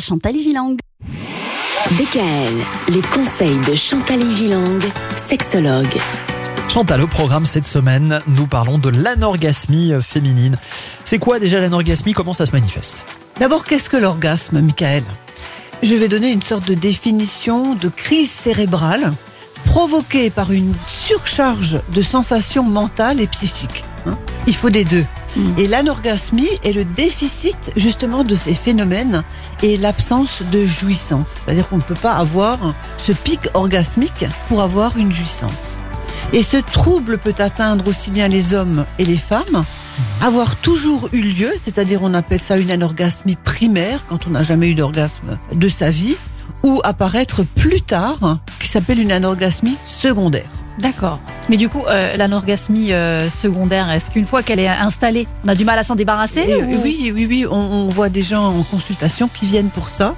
Chantal Gilang. DKL, les conseils de Chantal Gilang, sexologue. Chantal, au programme cette semaine, nous parlons de l'anorgasmie féminine. C'est quoi déjà l'anorgasmie? Comment ça se manifeste? D'abord, qu'est-ce que l'orgasme, Michael? Je vais donner une sorte de définition de crise cérébrale provoquée par une surcharge de sensations mentales et psychiques. hein. Il faut des deux. Et l'anorgasmie est le déficit justement de ces phénomènes et l'absence de jouissance. C'est-à-dire qu'on ne peut pas avoir ce pic orgasmique pour avoir une jouissance. Et ce trouble peut atteindre aussi bien les hommes et les femmes, avoir toujours eu lieu, c'est-à-dire on appelle ça une anorgasmie primaire quand on n'a jamais eu d'orgasme de sa vie, ou apparaître plus tard, qui s'appelle une anorgasmie secondaire. D'accord. Mais du coup, euh, l'anorgasmie euh, secondaire, est-ce qu'une fois qu'elle est installée, on a du mal à s'en débarrasser Et, ou- Oui, oui, oui, on, on voit des gens en consultation qui viennent pour ça,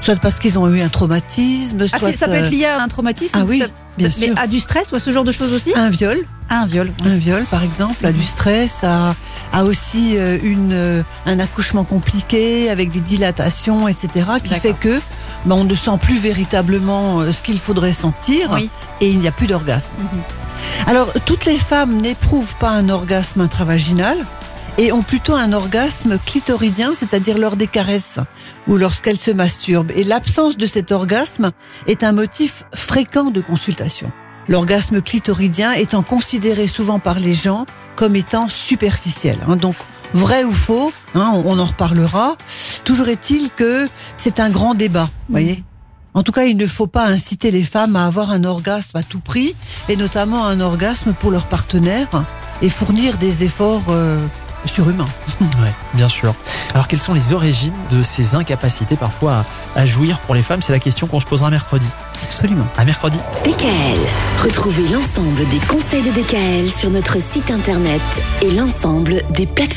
soit parce qu'ils ont eu un traumatisme, Ah, soit ça peut euh, être lié à un traumatisme ah oui, ça- bien Mais sûr. à du stress ou à ce genre de choses aussi un viol, À un viol. un viol par exemple, à du stress, à, à aussi euh, une, euh, un accouchement compliqué avec des dilatations, etc., qui fait que ben, on ne sent plus véritablement euh, ce qu'il faudrait sentir Oui. et il n'y a plus d'orgasme. Mhm. Alors, toutes les femmes n'éprouvent pas un orgasme intravaginal et ont plutôt un orgasme clitoridien, c'est-à-dire lors des caresses ou lorsqu'elles se masturbent. Et l'absence de cet orgasme est un motif fréquent de consultation. L'orgasme clitoridien étant considéré souvent par les gens comme étant superficiel. hein. donc, vrai ou faux, hein, on, en reparlera. Toujours est-il que c'est un grand débat, voyez en tout cas, il ne faut pas inciter les femmes à avoir un orgasme à tout prix, et notamment un orgasme pour leur partenaire, et fournir des efforts euh, surhumains. Ouais, bien sûr. Alors, quelles sont les origines de ces incapacités parfois à, à jouir pour les femmes? C'est la question qu'on se posera mercredi. Absolument. À mercredi. DKL, retrouvez l'ensemble des conseils de DKL sur notre site internet et l'ensemble des plateformes.